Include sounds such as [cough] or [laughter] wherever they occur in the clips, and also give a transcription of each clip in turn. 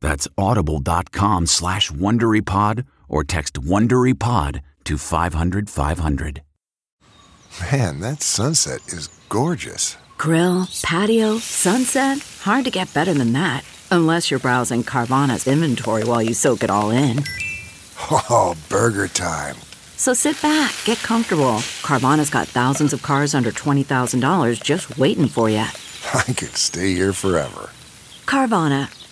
That's audible.com slash WonderyPod or text WonderyPod to 500 500. Man, that sunset is gorgeous. Grill, patio, sunset. Hard to get better than that. Unless you're browsing Carvana's inventory while you soak it all in. Oh, burger time. So sit back, get comfortable. Carvana's got thousands of cars under $20,000 just waiting for you. [laughs] I could stay here forever. Carvana,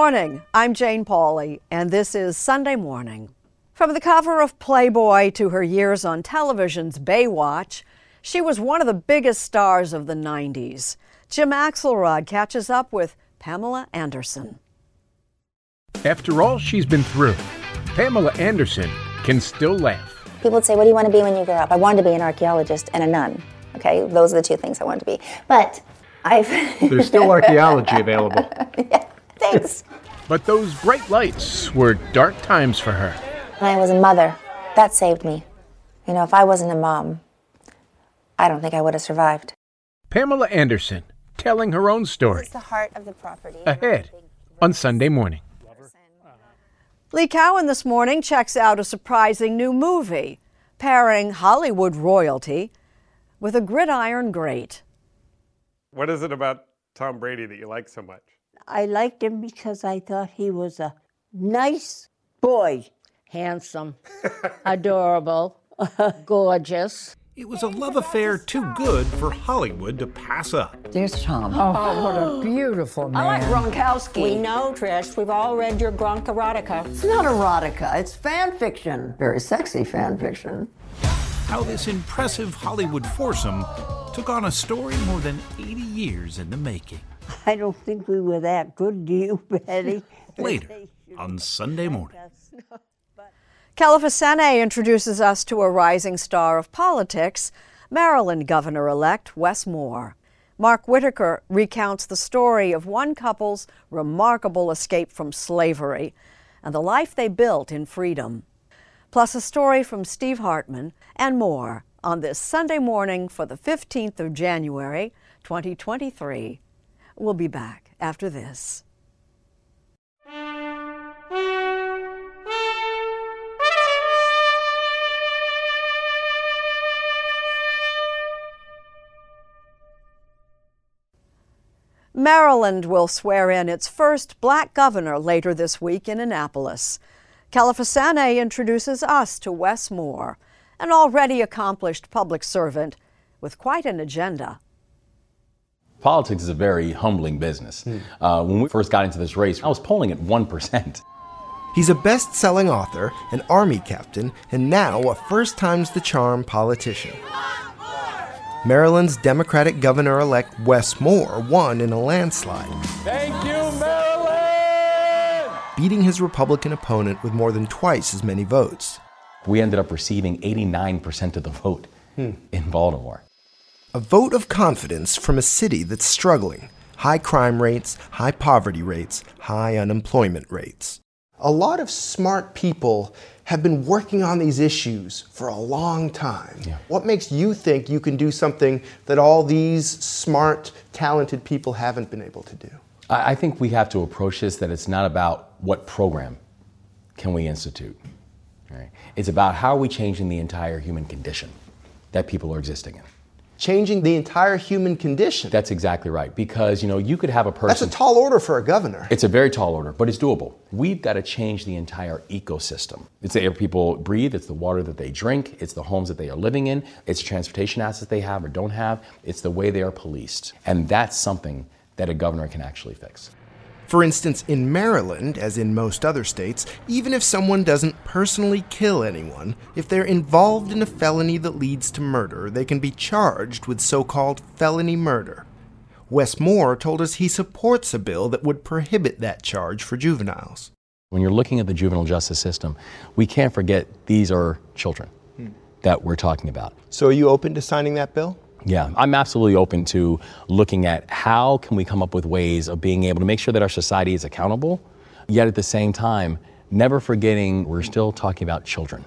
Morning. I'm Jane Pauley, and this is Sunday Morning. From the cover of Playboy to her years on television's Baywatch, she was one of the biggest stars of the 90s. Jim Axelrod catches up with Pamela Anderson. After all she's been through, Pamela Anderson can still laugh. People would say, What do you want to be when you grow up? I wanted to be an archaeologist and a nun. Okay, those are the two things I wanted to be. But I've. There's still [laughs] archaeology available. yeah, thanks. But those bright lights were dark times for her. When I was a mother, that saved me. You know, if I wasn't a mom, I don't think I would have survived. Pamela Anderson telling her own story. It's the heart of the property. Ahead on Sunday morning. Lee Cowan this morning checks out a surprising new movie, pairing Hollywood royalty with a gridiron great. What is it about Tom Brady that you like so much? I liked him because I thought he was a nice boy, handsome, [laughs] adorable, gorgeous. It was a love affair too good for Hollywood to pass up. There's Tom. Oh, what a beautiful man. I like Gronkowski. We know, Trish. We've all read your Gronk erotica. It's not erotica. It's fan fiction. Very sexy fan fiction. How this impressive Hollywood foursome took on a story more than 80 years in the making. I don't think we were that good, do you, [laughs] Betty? Later [laughs] on Sunday morning. Kelefa Sanneh introduces us to a rising star of politics, Maryland Governor elect Wes Moore. Mark Whitaker recounts the story of one couple's remarkable escape from slavery and the life they built in freedom. Plus, a story from Steve Hartman and more on this Sunday morning for the 15th of January, 2023. We'll be back after this. Maryland will swear in its first black governor later this week in Annapolis. Kelefa Sanneh introduces us to Wes Moore an already accomplished public servant with quite an agenda. Politics is a very humbling business. Mm. Uh, when we first got into this race, I was polling at 1%. He's a best selling author, an army captain, and now a first times the charm politician. Maryland's Democratic governor elect Wes Moore won in a landslide. Thank you, Maryland! Beating his Republican opponent with more than twice as many votes. We ended up receiving 89% of the vote hmm. in Baltimore. A vote of confidence from a city that's struggling high crime rates, high poverty rates, high unemployment rates. A lot of smart people have been working on these issues for a long time. Yeah. What makes you think you can do something that all these smart, talented people haven't been able to do? I think we have to approach this that it's not about what program can we institute. Right? It's about how are we changing the entire human condition that people are existing in changing the entire human condition. That's exactly right. Because, you know, you could have a person. That's a tall order for a governor. It's a very tall order, but it's doable. We've got to change the entire ecosystem. It's the air people breathe, it's the water that they drink, it's the homes that they are living in, it's transportation assets they have or don't have, it's the way they are policed. And that's something that a governor can actually fix. For instance, in Maryland, as in most other states, even if someone doesn't personally kill anyone, if they're involved in a felony that leads to murder, they can be charged with so called felony murder. Wes Moore told us he supports a bill that would prohibit that charge for juveniles. When you're looking at the juvenile justice system, we can't forget these are children hmm. that we're talking about. So, are you open to signing that bill? Yeah, I'm absolutely open to looking at how can we come up with ways of being able to make sure that our society is accountable, yet at the same time, never forgetting we're still talking about children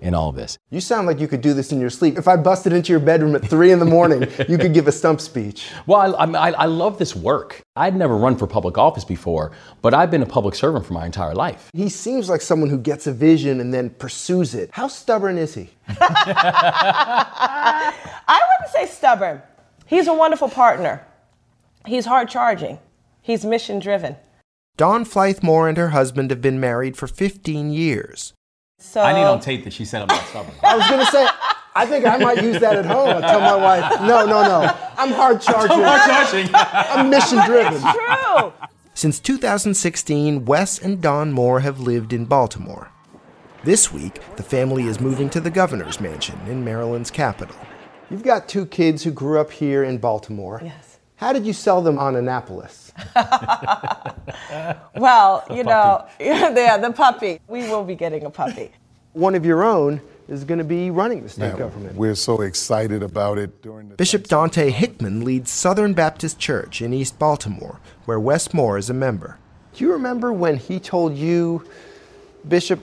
in all of this. You sound like you could do this in your sleep. If I busted into your bedroom at three in the morning, [laughs] you could give a stump speech. Well, I, I, I, love this work. I'd never run for public office before, but I've been a public servant for my entire life. He seems like someone who gets a vision and then pursues it. How stubborn is he? [laughs] [laughs] I wouldn't say stubborn. He's a wonderful partner. He's hard charging. He's mission driven. Dawn Flythe Moore and her husband have been married for 15 years. So I need on tape that she said I'm not stubborn. I was gonna say, I think I might use that at home. I tell my wife, no, no, no, I'm hard charging. I'm hard charging. [laughs] I'm mission driven. True. Since 2016, Wes and Dawn Moore have lived in Baltimore. This week, the family is moving to the governor's mansion in Maryland's capital. You've got two kids who grew up here in Baltimore. Yes. How did you sell them on Annapolis? [laughs] well, you know, [laughs] yeah, the puppy. We will be getting a puppy. One of your own is going to be running the state Man, government. We're so excited about it during the Bishop Dante Hickman leads Southern Baptist Church in East Baltimore, where Wes Moore is a member. Do you remember when he told you, Bishop,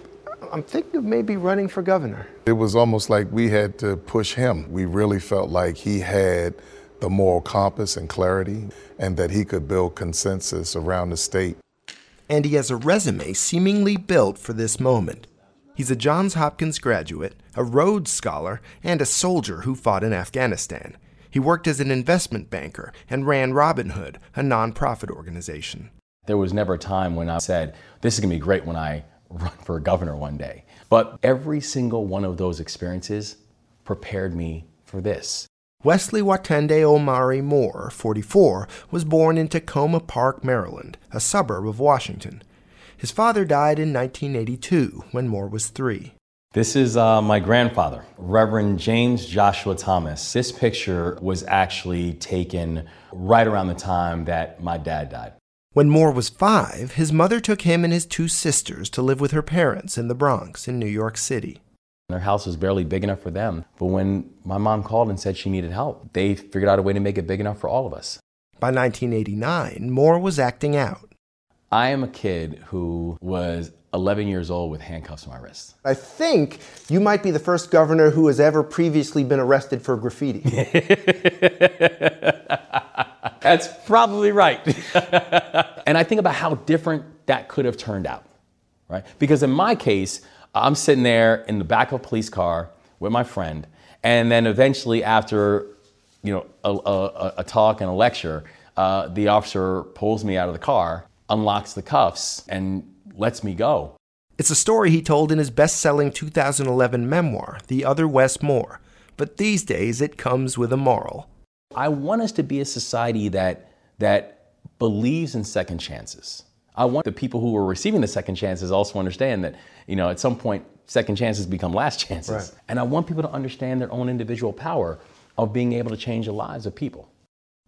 I'm thinking of maybe running for governor? It was almost like we had to push him. We really felt like he had the moral compass and clarity, and that he could build consensus around the state. And he has a resume seemingly built for this moment. He's a Johns Hopkins graduate, a Rhodes Scholar, and a soldier who fought in Afghanistan. He worked as an investment banker and ran Robin Hood, a nonprofit organization. There was never a time when I said, This is going to be great when I run for governor one day. But every single one of those experiences prepared me for this. Wesley Watende Omari Moore, 44, was born in Takoma Park, Maryland, a suburb of Washington. His father died in 1982 when Moore was three. This is uh, my grandfather, Reverend James Joshua Thomas. This picture was actually taken right around the time that my dad died. When Moore was five, his mother took him and his two sisters to live with her parents in the Bronx in New York City. Their house was barely big enough for them. But when my mom called and said she needed help, they figured out a way to make it big enough for all of us. By 1989, Moore was acting out. I am a kid who was 11 years old with handcuffs on my wrists. I think you might be the first governor who has ever previously been arrested for graffiti. [laughs] That's probably right. [laughs] and I think about how different that could have turned out, right? Because in my case, I'm sitting there in the back of a police car with my friend, and then eventually, after you know a, a, a talk and a lecture, uh, the officer pulls me out of the car, unlocks the cuffs, and lets me go. It's a story he told in his best selling 2011 memoir, The Other Wes Moore. But these days, it comes with a moral. I want us to be a society that, that believes in second chances. I want the people who are receiving the second chances also understand that, you know, at some point, second chances become last chances. Right. And I want people to understand their own individual power of being able to change the lives of people.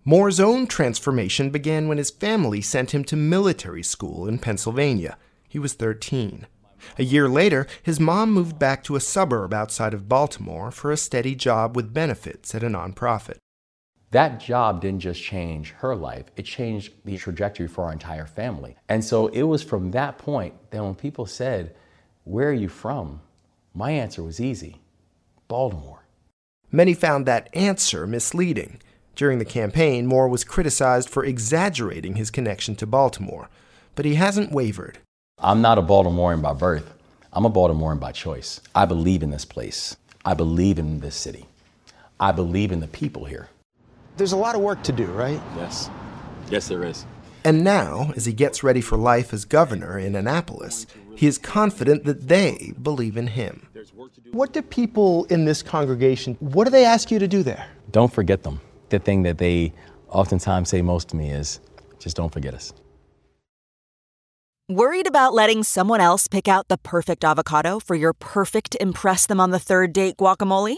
Moore's own transformation began when his family sent him to military school in Pennsylvania. He was 13. A year later, his mom moved back to a suburb outside of Baltimore for a steady job with benefits at a nonprofit. That job didn't just change her life, it changed the trajectory for our entire family. And so it was from that point that when people said, Where are you from? My answer was easy Baltimore. Many found that answer misleading. During the campaign, Moore was criticized for exaggerating his connection to Baltimore, but he hasn't wavered. I'm not a Baltimorean by birth. I'm a Baltimorean by choice. I believe in this place. I believe in this city. I believe in the people here. There's a lot of work to do, right? Yes. Yes, there is. And now, as he gets ready for life as governor in Annapolis, he is confident that they believe in him. What do people in this congregation, what do they ask you to do there? Don't forget them. The thing that they oftentimes say most to me is just don't forget us. Worried about letting someone else pick out the perfect avocado for your perfect Impress Them on the Third Date guacamole?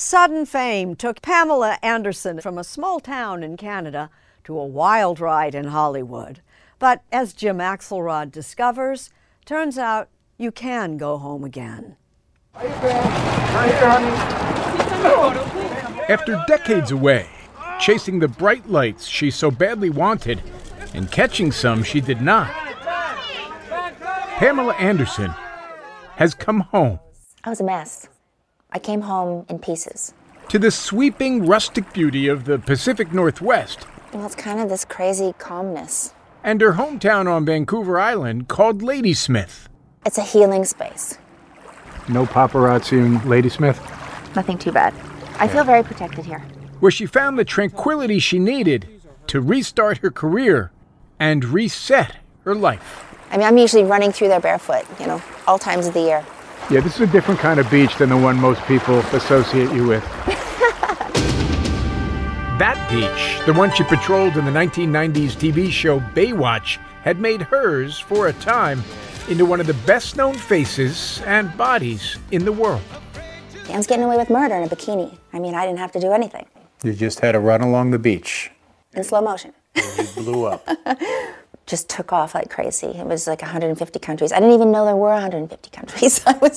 Sudden fame took Pamela Anderson from a small town in Canada to a wild ride in Hollywood. But as Jim Axelrod discovers, turns out you can go home again. After decades away, chasing the bright lights she so badly wanted, and catching some she did not, Pamela Anderson has come home I was a mess. I came home in pieces. to the sweeping rustic beauty of the Pacific Northwest Well, it's kind of this crazy calmness. and her hometown on Vancouver Island called Ladysmith. It's a healing space. No paparazzi in Ladysmith? Nothing too bad. I feel very protected here. where she found the tranquility she needed to restart her career and reset her life. I mean, I'm usually running through there barefoot, you know, all times of the year. Yeah, this is a different kind of beach than the one most people associate you with. [laughs] that beach, the one she patrolled in the 1990s TV show Baywatch, had made hers, for a time, into one of the best known faces and bodies in the world. Dan's getting away with murder in a bikini. I mean, I didn't have to do anything. You just had a run along the beach. In slow motion. You blew up. [laughs] Just took off like crazy. It was like 150 countries. I didn't even know there were 150 countries. [laughs] I was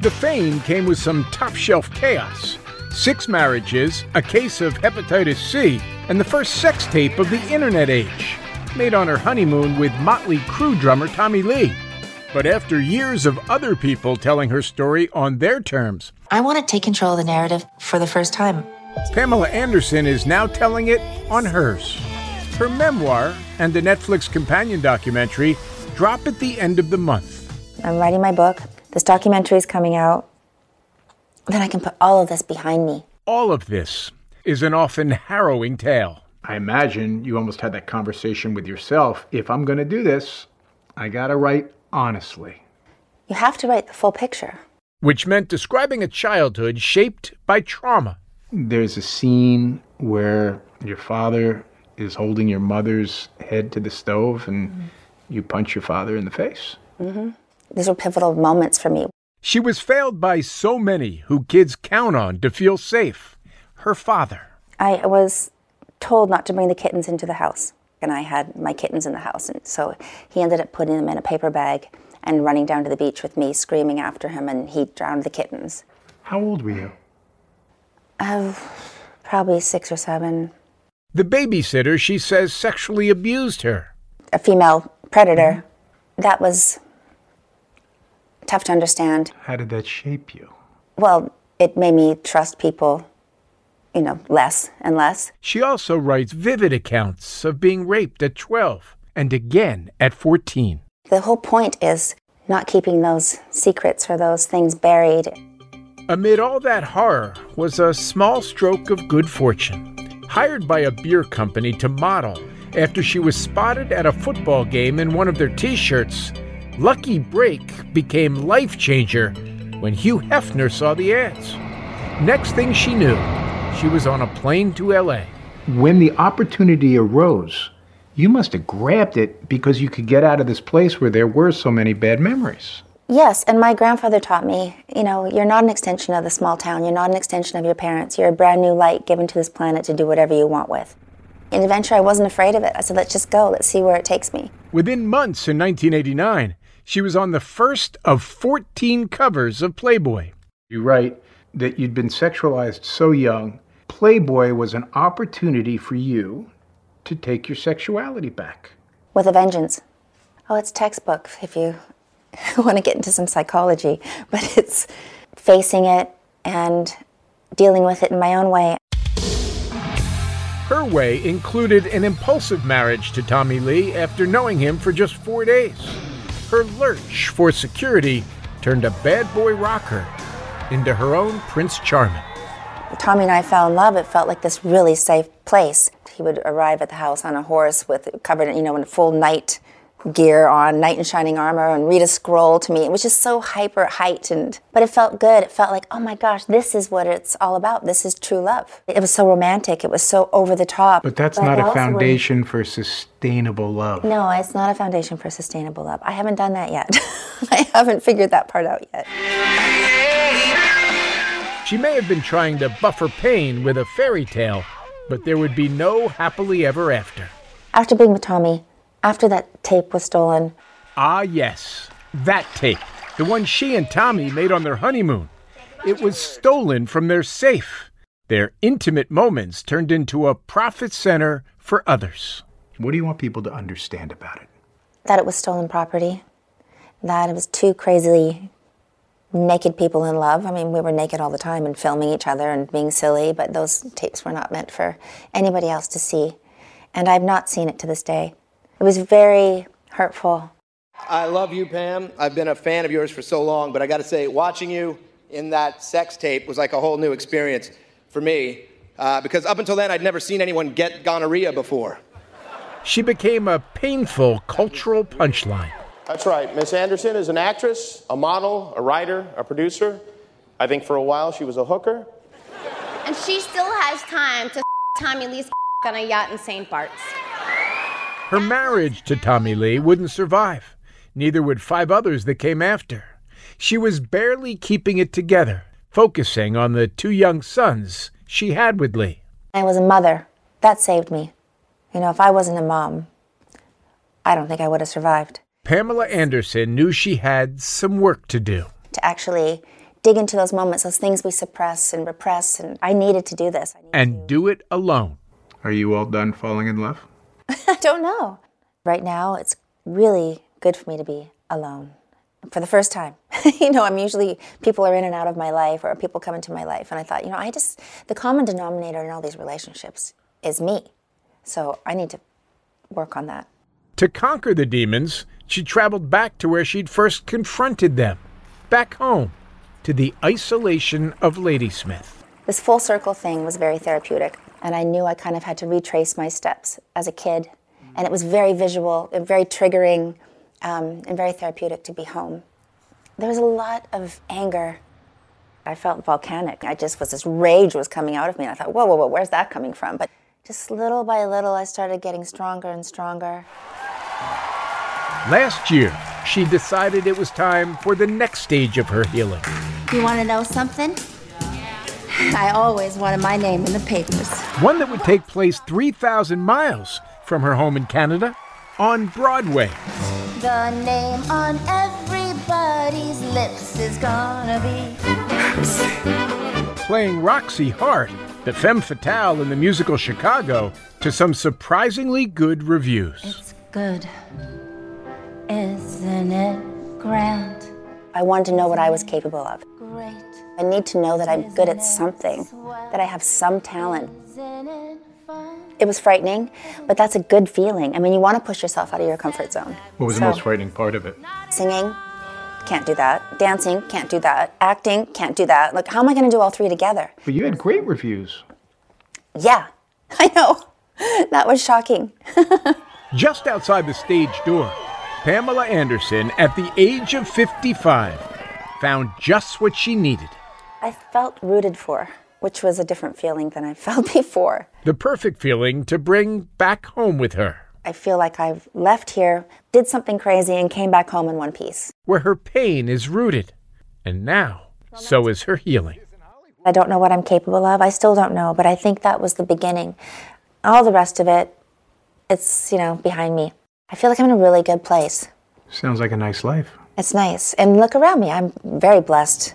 The fame came with some top shelf chaos. Six marriages, a case of hepatitis C, and the first sex tape of the internet age, made on her honeymoon with Motley Crue drummer Tommy Lee. But after years of other people telling her story on their terms, I want to take control of the narrative for the first time. Pamela Anderson is now telling it on hers. Her memoir and the Netflix companion documentary drop at the end of the month. I'm writing my book. This documentary is coming out. Then I can put all of this behind me. All of this is an often harrowing tale. I imagine you almost had that conversation with yourself. If I'm going to do this, I got to write honestly. You have to write the full picture. which meant describing a childhood shaped by trauma. There's a scene where your father is holding your mother's head to the stove and you punch your father in the face. hmm These were pivotal moments for me. She was failed by so many who kids count on to feel safe. Her father. I was told not to bring the kittens into the house, and I had my kittens in the house, and so he ended up putting them in a paper bag and running down to the beach with me, screaming after him, and he drowned the kittens. How old were you? Uh, probably six or seven. The babysitter, she says, sexually abused her. A female predator. That was tough to understand. How did that shape you? Well, it made me trust people, you know, less and less. She also writes vivid accounts of being raped at 12 and again at 14. The whole point is not keeping those secrets or those things buried. Amid all that horror was a small stroke of good fortune. Hired by a beer company to model after she was spotted at a football game in one of their t shirts, Lucky Break became life changer when Hugh Hefner saw the ads. Next thing she knew, she was on a plane to LA. When the opportunity arose, you must have grabbed it because you could get out of this place where there were so many bad memories. Yes, and my grandfather taught me, you know, you're not an extension of the small town. You're not an extension of your parents. You're a brand new light given to this planet to do whatever you want with. In adventure, I wasn't afraid of it. I said, let's just go. Let's see where it takes me. Within months in 1989, she was on the first of 14 covers of Playboy. You write that you'd been sexualized so young, Playboy was an opportunity for you to take your sexuality back. With a vengeance. Oh, it's textbook if you [laughs] want to get into some psychology, but [laughs] it's facing it and dealing with it in my own way. Her way included an impulsive marriage to Tommy Lee after knowing him for just four days. Her lurch for security turned a bad boy rocker into her own Prince Charming. Tommy and I fell in love. It felt like this really safe place. He would arrive at the house on a horse with covered, you know, in a full knight gear on, knight in shining armor, and read a scroll to me. It was just so hyper heightened, but it felt good. It felt like, oh my gosh, this is what it's all about. This is true love. It was so romantic. It was so over the top. But that's not a foundation for sustainable love. No, it's not a foundation for sustainable love. I haven't done that yet. [laughs] I haven't figured that part out yet. She may have been trying to buffer pain with a fairy tale, but there would be no happily ever after. After being with Tommy, after that tape was stolen. Ah, yes, that tape. The one she and Tommy made on their honeymoon. It was stolen from their safe. Their intimate moments turned into a profit center for others. What do you want people to understand about it? That it was stolen property. That it was two crazily naked people in love. I mean, we were naked all the time and filming each other and being silly, but those tapes were not meant for anybody else to see. And I've not seen it to this day. It was very hurtful. I love you, Pam. I've been a fan of yours for so long, but I got to say, watching you in that sex tape was like a whole new experience for me. Uh, because up until then, I'd never seen anyone get gonorrhea before. She became a painful cultural punchline. That's right. Miss Anderson is an actress, a model, a writer, a producer. I think for a while she was a hooker. And she still has time to [laughs] Tommy Lee's [laughs] on a yacht in St. Bart's. Her marriage to Tommy Lee wouldn't survive. Neither would five others that came after. She was barely keeping it together, focusing on the two young sons she had with Lee. I was a mother. That saved me. You know, if I wasn't a mom, I don't think I would have survived. Pamela Anderson knew she had some work to do. To actually dig into those moments, those things we suppress and repress, and I needed to do this. and do it alone. Are you all done falling in love? I [laughs] don't know. Right now, it's really good for me to be alone for the first time. [laughs] you know, I'm usually, people are in and out of my life or people come into my life. And I thought, you know, I just, the common denominator in all these relationships is me. So I need to work on that. To conquer the demons, she traveled back to where she'd first confronted them, back home, to the isolation of Ladysmith. This full circle thing was very therapeutic. And I knew I kind of had to retrace my steps as a kid. And it was very visual, and very triggering, um, and very therapeutic to be home. There was a lot of anger. I felt volcanic. I just was, this rage was coming out of me. And I thought, whoa, whoa, whoa, where's that coming from? But just little by little, I started getting stronger and stronger. Last year, she decided it was time for the next stage of her healing. You want to know something? [laughs] I always wanted my name in the papers. One that would take place 3,000 miles from her home in Canada on Broadway. The name on everybody's lips is gonna be [laughs] Playing Roxy Hart, the femme fatale in the musical Chicago, to some surprisingly good reviews. It's good. Isn't it grand? I wanted to know what I was capable of. Great. I need to know that I'm good at something, that I have some talent. It was frightening, but that's a good feeling. I mean, you want to push yourself out of your comfort zone. What was So, the most frightening part of it? Singing, can't do that. Dancing, can't do that. Acting, can't do that. Like, how am I going to do all three together? But you had great reviews. Yeah, [laughs] I know. That was shocking. [laughs] Just outside the stage door, Pamela Anderson, at the age of 55, found just what she needed I felt rooted for, which was a different feeling than I [laughs] felt before. the perfect feeling to bring back home with her, I feel like I've left here, did something crazy, and came back home in one piece. where her pain is rooted. And now, so is her healing. I don't know what I'm capable of. I still don't know, but I think that was the beginning. All the rest of it, it's, you know, behind me. I feel like I'm in a really good place. Sounds like a nice life. It's nice. And look around me. I'm very blessed.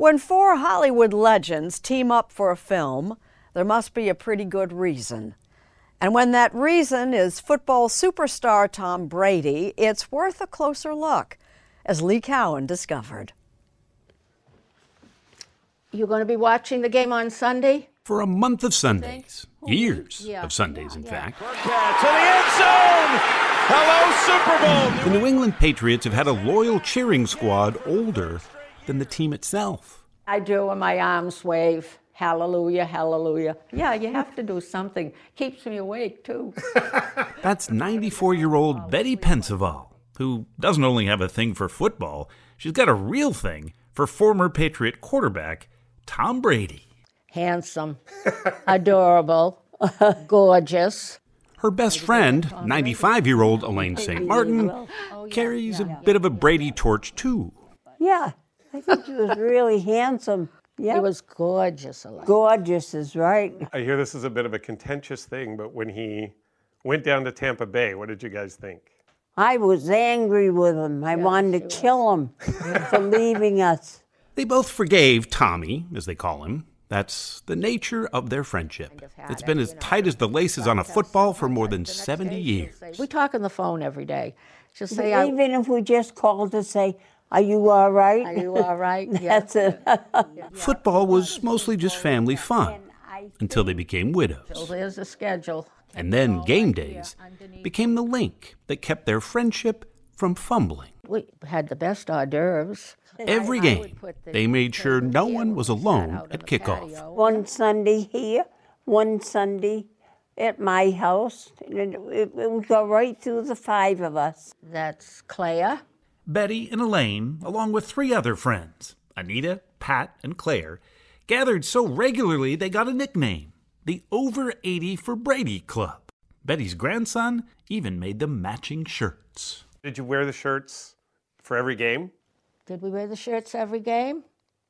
When four Hollywood legends team up for a film, there must be a pretty good reason. And when that reason is football superstar Tom Brady, it's worth a closer look, as Lee Cowan discovered. You're going to be watching the game on Sunday? For a month of Sundays. Years yeah. of Sundays, in fact. To the end zone! Hello, Super Bowl! The New England Patriots have had a loyal cheering squad older than the team itself. I do, and my arms wave. Hallelujah, hallelujah. Yeah, you have to do [laughs] something. Keeps me awake, too. [laughs] That's 94 year old Betty Pensaval, who doesn't only have a thing for football, she's got a real thing for former Patriot quarterback Tom Brady. Handsome, [laughs] adorable, gorgeous. Her best friend, 95 year old Elaine St. Oh, Martin, oh, carries a bit of a Brady torch too. Yeah, I think he was really handsome. Yeah. He was gorgeous. Elaine. Gorgeous is right. I hear this is a bit of a contentious thing, but when he went down to Tampa Bay, what did you guys think? I was angry with him. I wanted to kill him for [laughs] leaving us. They both forgave Tommy, as they call him. That's the nature of their friendship. It's been as tight as the laces on a football for more than 70 years. We talk on the phone every day. Just say, But I, even if we just called to say, "Are you all right?" Are you all right? [laughs] That's it. Football was mostly just family fun until they became widows. so there's a schedule. And then game days became the link that kept their friendship from fumbling. We had the best hors d'oeuvres. Every game, they made sure no one was alone at kickoff. one Sunday here, one Sunday at my house, it, it, it would go right through the five of us. That's Claire. Betty and Elaine, along with three other friends, Anita, Pat, and Claire, gathered so regularly they got a nickname the Over 80 for Brady Club. Betty's grandson even made them matching shirts. Did you wear the shirts for every game? Did we wear the shirts every game?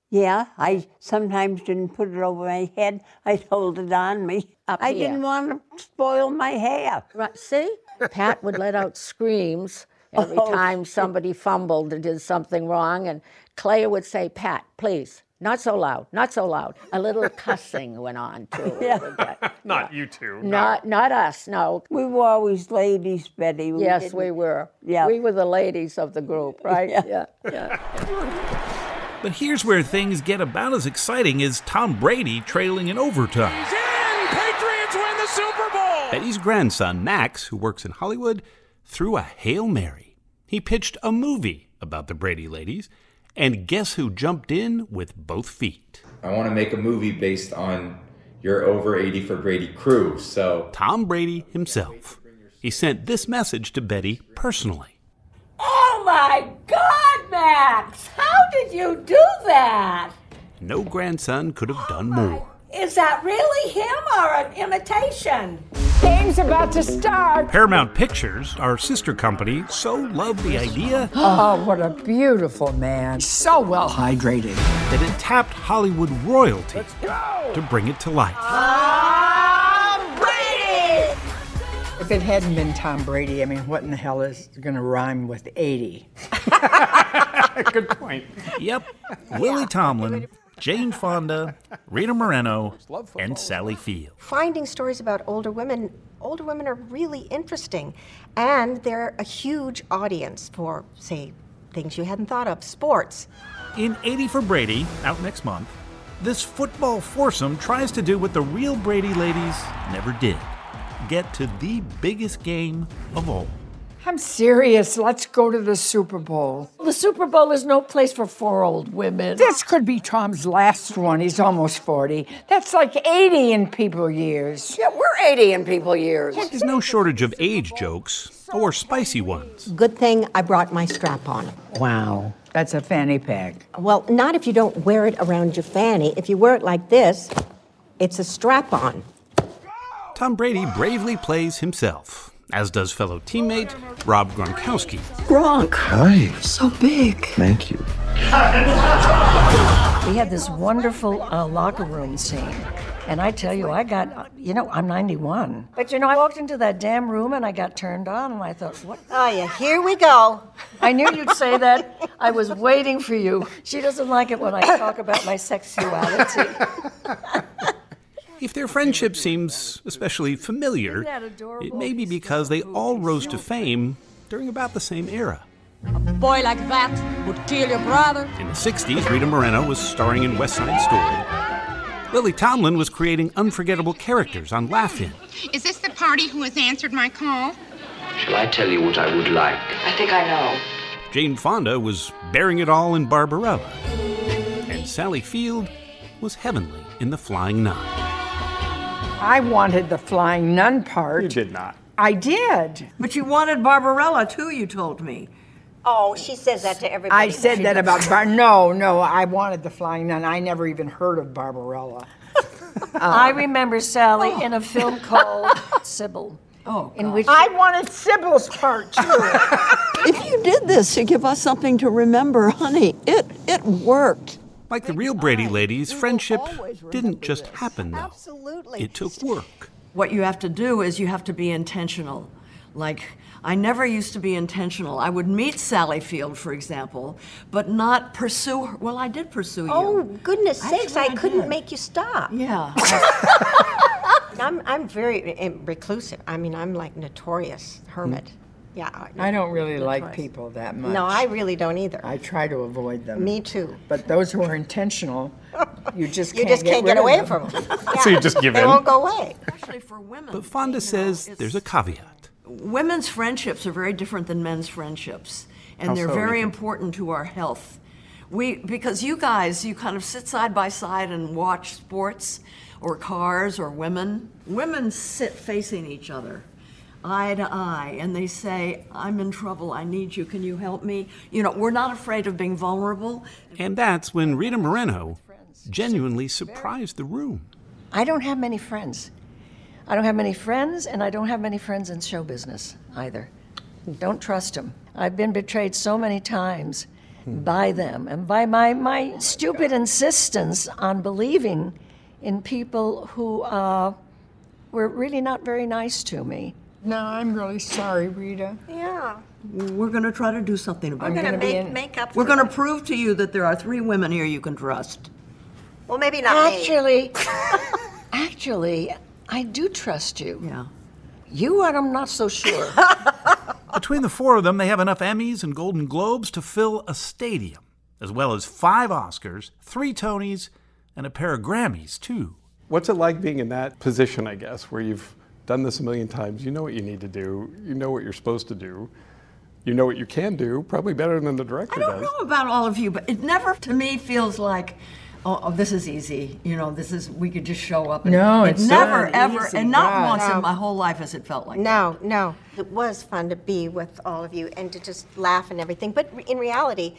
Yeah, I sometimes didn't put it over my head. I'd hold it on me. Up I here. didn't want to spoil my hair. Right, see? Pat would let out screams every Oh. time [laughs] somebody fumbled or did something wrong, and Claire would say, Pat, please, not so loud, not so loud. A little cussing went on too. a little bit. [laughs] Not you two. Not, not us, no. We were always ladies, Betty. We yes, didn't- we were. Yeah. We were the ladies of the group, [laughs] right? Yeah. yeah. yeah. But here's where things get about as exciting as Tom Brady trailing in overtime. Patriots win the Super Bowl. Betty's grandson, Max, who works in Hollywood, threw a Hail Mary. He pitched a movie about the Brady ladies, and guess who jumped in with both feet? I want to make a movie based on your over 80 for Brady crew. So, Tom Brady himself. He sent this message to Betty personally. Oh my God, Max! How did you do that? No grandson could have oh done more. Is that really him or an imitation? Game's about to start. Paramount Pictures, our sister company, so loved the idea [gasps] Oh, what a beautiful man. So well hydrated. that it tapped Hollywood royalty to bring it to life. Tom Brady! If it hadn't been Tom Brady, I mean, what in the hell is going to rhyme with 80? [laughs] Good point. Yep. Lily Tomlin, Jane Fonda, Rita Moreno, and Sally Field. finding stories about older women older women are really interesting and they're a huge audience for say things you hadn't thought of sports In 80 for Brady, out next month, this football foursome tries to do what the real Brady ladies never did get to the biggest game of all. I'm serious. Let's go to the Super Bowl. The Super Bowl is no place for four old women. This could be Tom's last one. He's almost 40. That's like 80 in people years. Yeah, we're 80 in people years. There's no shortage of age jokes or spicy ones. Good thing I brought my strap on. Wow. That's a fanny pack. Well, not if you don't wear it around your fanny. If you wear it like this, it's a strap on. Tom Brady bravely plays himself, as does fellow teammate Rob Gronkowski. Gronk. Hi. So big. Thank you. We had this wonderful uh, locker room scene. And I tell you, I got, uh, you know, I'm 91. But you know, I walked into that damn room and I got turned on and I thought, what? oh yeah here we go [laughs] I knew you'd say that. I was waiting for you. She doesn't like it when I talk about my sexuality. [laughs] If their friendship seems especially familiar, it may be because they all rose to fame during about the same era. A boy like that would kill your brother. In the 60s, Rita Moreno was starring in West Side Story. Lily Tomlin was creating unforgettable characters on Laugh-In. Is this the party who has answered my call? Shall I tell you what I would like? I think I know. Jane Fonda was bearing it all in Barbarella. And Sally Field was heavenly in The Flying Nun. I wanted the flying nun part. You did not. I did. But you wanted Barbarella too, you told me. oh she says that to everybody I said that about Bar. No, no, I wanted the flying nun. I never even heard of Barbarella. [laughs] I remember Sally in a film oh. called [laughs] Sybil. Oh, in which I wanted Sybil's part too. [laughs] If you did this to give us something to remember, honey, it it worked. Like the real Brady ladies, friendship didn't just happen, though. Absolutely. It took work. what you have to do is you have to be intentional. Like, I never used to be intentional. I would meet Sally Field, for example, but not pursue her. Well, I did pursue you. oh goodness sakes i I couldn't did. make you stop Yeah. [laughs] i'm, I'm very uh, reclusive i mean i'm like notorious hermit yeah I don't really like notorious. people that much. no i really don't either I try to avoid them. me too But those who are intentional, [laughs] you just you can't just get can't rid get of away them. from them [laughs] [laughs] So you just give they in? won't go away Especially for women. But Fonda says there's a caveat. Women's friendships are very different than men's friendships, and How they're so, very important to our health. We, because you guys, you kind of sit side by side and watch sports or cars or women. Women sit facing each other, eye to eye, and they say, I'm in trouble, I need you, can you help me? You know, we're not afraid of being vulnerable. And that's when Rita Moreno genuinely surprised the room. I don't have many friends. I don't have many friends, and I don't have many friends in show business either. Don't trust them. I've been betrayed so many times, by them and by my, my stupid insistence on believing in people who uh, were really not very nice to me. No, I'm really sorry, Rita. Yeah. We're going to try to do something about We're it. gonna make, make up We're for going to prove to you that there are three women here you can trust. Well, maybe not Actually, [laughs] actually, I do trust you. Yeah. You, and I'm not so sure. [laughs] Between the four of them, they have enough Emmys and Golden Globes to fill a stadium, as well as five Oscars, three Tonys, and a pair of Grammys, too. What's it like being in that position, I guess, where you've done this a million times? You know what you need to do, you know what you're supposed to do, you know what you can do, probably better than the director does. I don't does. know about all of you, but it never to me feels like, oh, oh, this is easy. You know, this is we could just show up. And, No, it it's never not ever, easy. and not God. once No. in my whole life has it felt like. No, no. It was fun to be with all of you and to just laugh and everything. But in reality,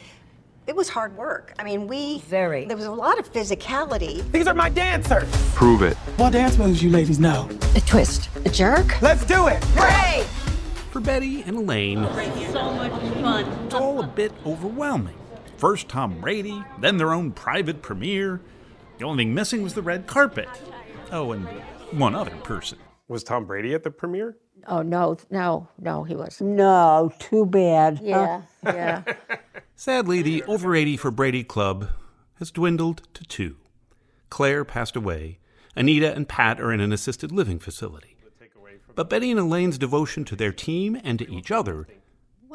it was hard work. I mean, we. Very. There was a lot of physicality. These are my dancers. Prove it. What dance moves you ladies know? a twist. A jerk? Let's do it. Hooray! For Betty and Elaine, So much fun. it's all a bit overwhelming. First Tom Brady, then their own private premiere. The only thing missing was the red carpet. Oh, and one other person. Was Tom Brady at the premiere? Oh, no, no, no, he wasn't. No, too bad. Yeah, [laughs] yeah. Sadly, the over 80 for Brady Club has dwindled to two. Claire passed away. Anita and Pat are in an assisted living facility. But Betty and Elaine's devotion to their team and to each other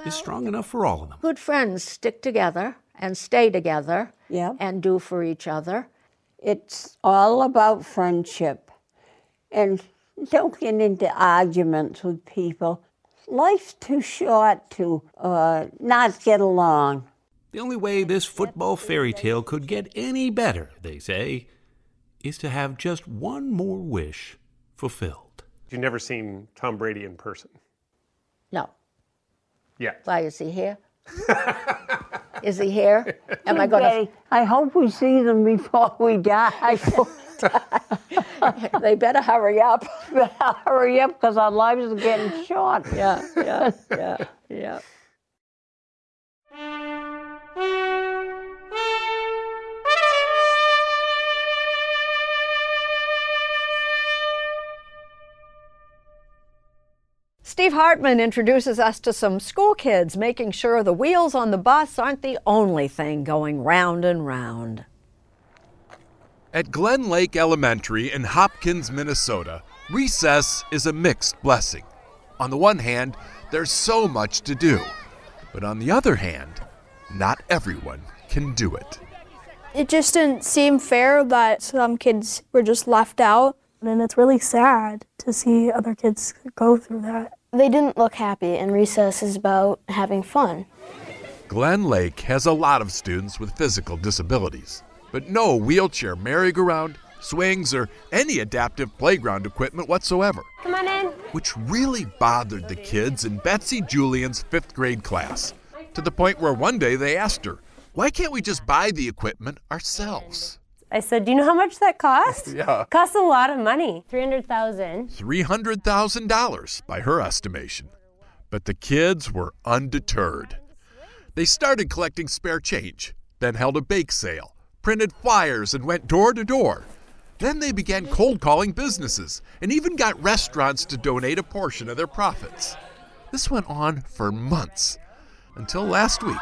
is strong enough for all of them. Good friends stick together and stay together Yeah. and do for each other. It's all about friendship. And don't get into arguments with people. Life's too short to uh, not get along. The only way this football fairy tale could get any better, they say, is to have just one more wish fulfilled. You've never seen Tom Brady in person? No. Yeah. Why is he here? [laughs] is he here? Am I going Okay, I hope we see them before we die. [laughs] they better hurry up. [laughs] Hurry up, because our lives are getting short. Yeah, yeah, yeah, yeah. Steve Hartman introduces us to some school kids making sure the wheels on the bus aren't the only thing going round and round. At Glen Lake Elementary in Hopkins, Minnesota, recess is a mixed blessing. On the one hand, there's so much to do, but on the other hand, not everyone can do it. It just didn't seem fair that some kids were just left out. And it's really sad to see other kids go through that. They didn't look happy, and recess is about having fun. Glen Lake has a lot of students with physical disabilities, but no wheelchair merry-go-round, swings, or any adaptive playground equipment whatsoever. Come on in. which really bothered the kids in Betsy Julian's fifth grade class, to the point where one day they asked her, Why can't we just buy the equipment ourselves? I said, Do you know how much that costs? [laughs] Yeah. costs a lot of money. 300000 $300,000 by her estimation. But the kids were undeterred. They started collecting spare change, then held a bake sale, printed flyers, and went door to door. Then they began cold calling businesses and even got restaurants to donate a portion of their profits. This went on for months until last week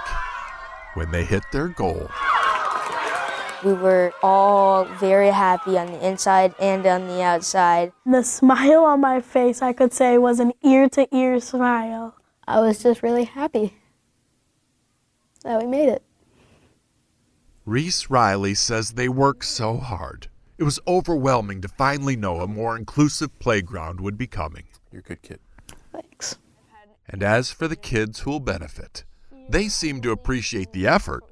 when they hit their goal. We were all very happy on the inside and on the outside. The smile on my face, I could say, was an ear to ear smile. I was just really happy that we made it. Reese Riley says they worked so hard. It was overwhelming to finally know a more inclusive playground would be coming. You're a good kid. Thanks. And as for the kids who'll benefit, they seem to appreciate the effort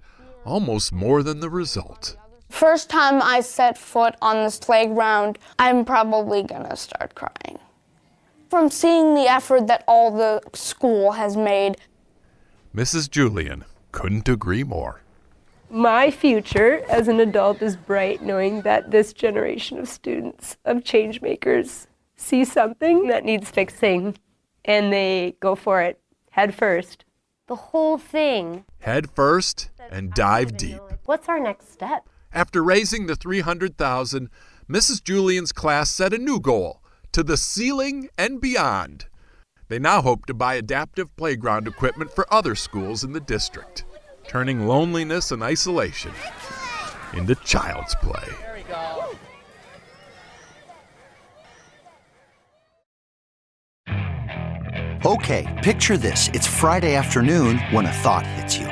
almost more than the result. First time I set foot on this playground, I'm probably gonna start crying. From seeing the effort that all the school has made, Mrs. Julian couldn't agree more. My future as an adult is bright knowing that this generation of students, of change makers, see something that needs fixing and they go for it head first. The whole thing. Head first and dive deep. What's our next step? After raising the 300,000, Mrs. Julian's class set a new goal to the ceiling and beyond. They now hope to buy adaptive playground equipment for other schools in the district, turning loneliness and isolation into child's play. Okay, picture this. It's Friday afternoon when a thought hits you.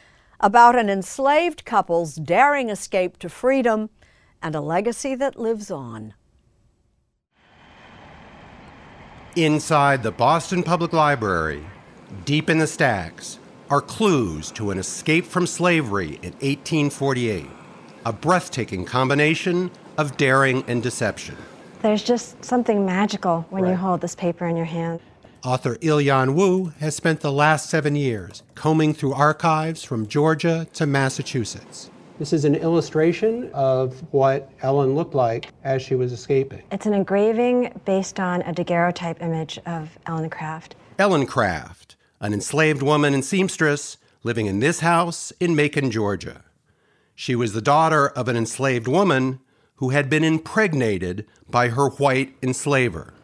about an enslaved couple's daring escape to freedom and a legacy that lives on. Inside the Boston Public Library, deep in the stacks, are clues to an escape from slavery in 1848. A breathtaking combination of daring and deception. There's just something magical when you hold this paper in your hand. Author Ilyon Woo has spent the last seven years combing through archives from Georgia to Massachusetts. This is an illustration of what Ellen looked like as she was escaping. It's an engraving based on a daguerreotype image of Ellen Craft. Ellen Craft, an enslaved woman and seamstress living in this house in Macon, Georgia. She was the daughter of an enslaved woman who had been impregnated by her white enslaver.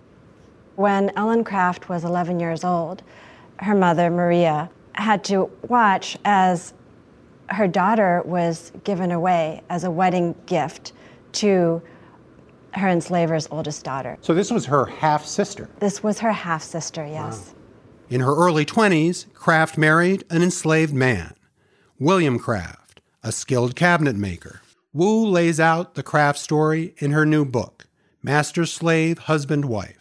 When Ellen Craft was 11 years old, her mother, Maria, had to watch as her daughter was given away as a wedding gift to her enslaver's oldest daughter. So this was her half sister. This was her half sister, yes. In her early 20s, Craft married an enslaved man, William Craft, a skilled cabinet maker. Woo lays out the Craft story in her new book, Master Slave Husband Wife.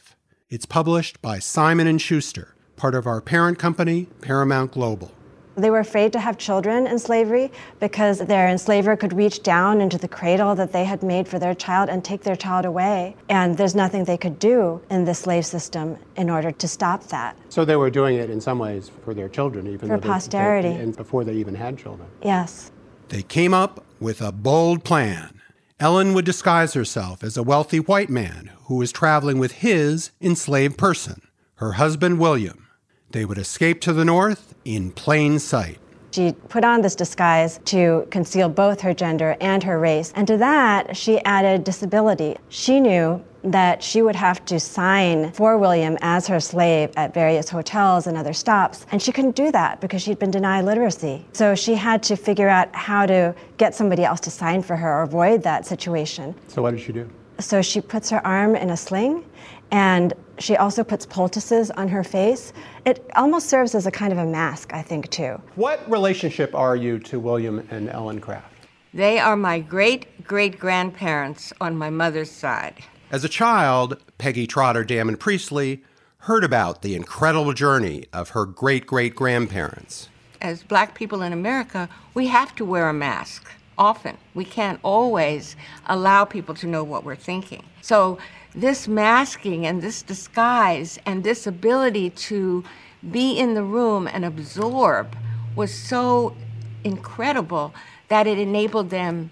It's published by Simon and Schuster, part of our parent company, Paramount Global. They were afraid to have children in slavery because their enslaver could reach down into the cradle that they had made for their child and take their child away. And there's nothing they could do in the slave system in order to stop that. So they were doing it in some ways for their children, even For though they- posterity. they- and before they even had children. Yes. They came up with a bold plan. Ellen would disguise herself as a wealthy white man who was traveling with his enslaved person, her husband William. They would escape to the north in plain sight. She put on this disguise to conceal both her gender and her race. And to that, she added disability. She knew that she would have to sign for William as her slave at various hotels and other stops. And she couldn't do that because she'd been denied literacy. So she had to figure out how to get somebody else to sign for her or avoid that situation. So what did she do? So she puts her arm in a sling and she also puts poultices on her face. It almost serves as a kind of a mask, I think, too. What relationship are you to William and Ellen Craft? They are my great great grandparents on my mother's side. As a child, Peggy Trotter Dammond Preacely heard about the incredible journey of her great great grandparents. As black people in America, we have to wear a mask often. We can't always allow people to know what we're thinking. So, this masking and this disguise and this ability to be in the room and absorb was so incredible that it enabled them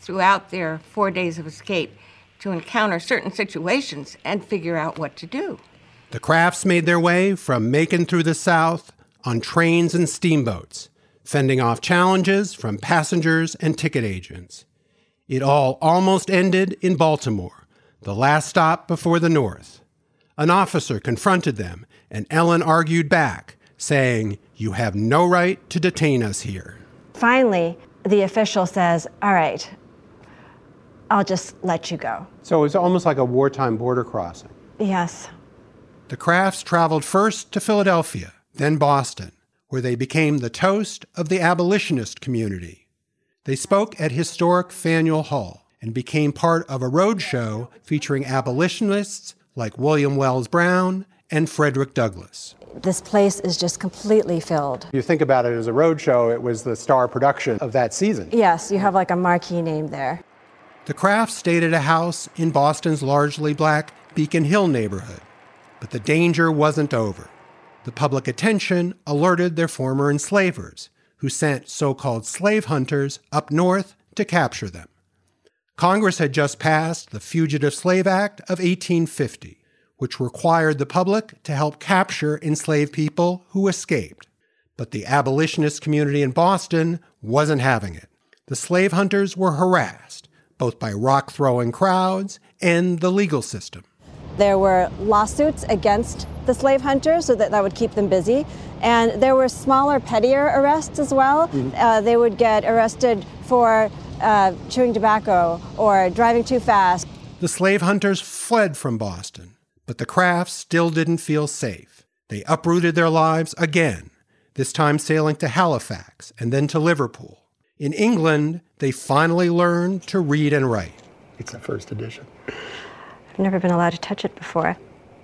throughout their four days of escape to encounter certain situations and figure out what to do. The Crafts made their way from Macon through the South on trains and steamboats, fending off challenges from passengers and ticket agents. It all almost ended in Baltimore, the last stop before the North. An officer confronted them, and Ellen argued back, saying, You have no right to detain us here. Finally, the official says, All right, I'll just let you go. So it was almost like a wartime border crossing. Yes. The Crafts traveled first to Philadelphia, then Boston, where they became the toast of the abolitionist community. They spoke at historic Faneuil Hall and became part of a roadshow featuring abolitionists like William Wells Brown and Frederick Douglass. This place is just completely filled. You think about it as a roadshow, it was the star production of that season. Yes, you have like a marquee name there. The Crafts stayed at a house in Boston's largely black Beacon Hill neighborhood. But the danger wasn't over. The public attention alerted their former enslavers, who sent so called slave hunters up north to capture them. Congress had just passed the Fugitive Slave Act of 1850, which required the public to help capture enslaved people who escaped. But the abolitionist community in Boston wasn't having it. The slave hunters were harassed, both by rock throwing crowds and the legal system. There were lawsuits against the slave hunters so that that would keep them busy. And there were smaller, pettier arrests as well. Mm-hmm. Uh, they would get arrested for uh, chewing tobacco or driving too fast. The slave hunters fled from Boston, but the Crafts still didn't feel safe. They uprooted their lives again, this time sailing to Halifax and then to Liverpool. In England, they finally learned to read and write. It's a first edition. I've never been allowed to touch it before.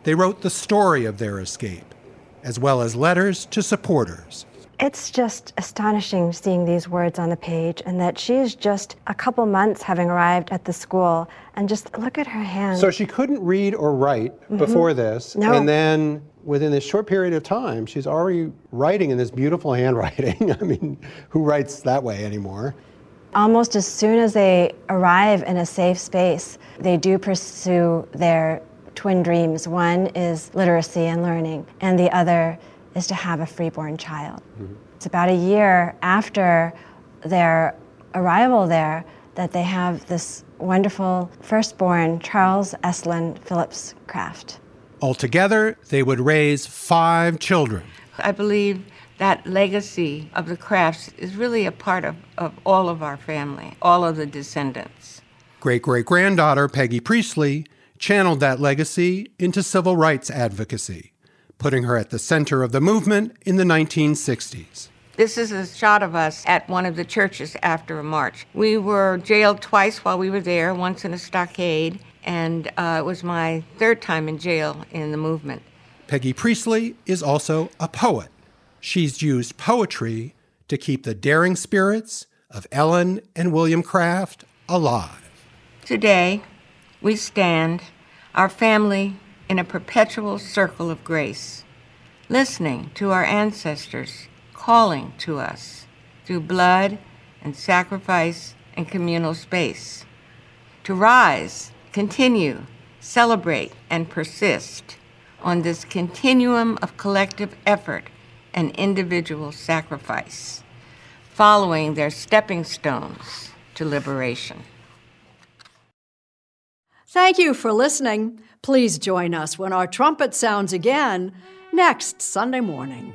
They wrote the story of their escape, as well as letters to supporters. It's just astonishing seeing these words on the page, and that she's just a couple months having arrived at the school, and just look at her hands. So she couldn't read or write mm-hmm. before this, no. and then within this short period of time, she's already writing in this beautiful [laughs] handwriting. I mean, who writes that way anymore? Almost as soon as they arrive in a safe space, they do pursue their twin dreams. One is literacy and learning, and the other is to have a freeborn child. Mm-hmm. It's about a year after their arrival there that they have this wonderful firstborn, Charles Estlin Phillips Craft. Altogether, they would raise five children. I believe that legacy of the crafts is really a part of, of all of our family, all of the descendants. Great great granddaughter Peggy Preacely channeled that legacy into civil rights advocacy putting her at the center of the movement in the 1960s. This is a shot of us at one of the churches after a march. We were jailed twice while we were there, once in a stockade, and uh, it was my third time in jail in the movement. Peggy Preacely is also a poet. She's used poetry to keep the daring spirits of Ellen and William Craft alive. Today, we stand, our family, in a perpetual circle of grace, listening to our ancestors calling to us through blood and sacrifice and communal space. To rise, continue, celebrate, and persist on this continuum of collective effort and individual sacrifice, following their stepping stones to liberation. Thank you for listening. Please join us when our trumpet sounds again next Sunday morning.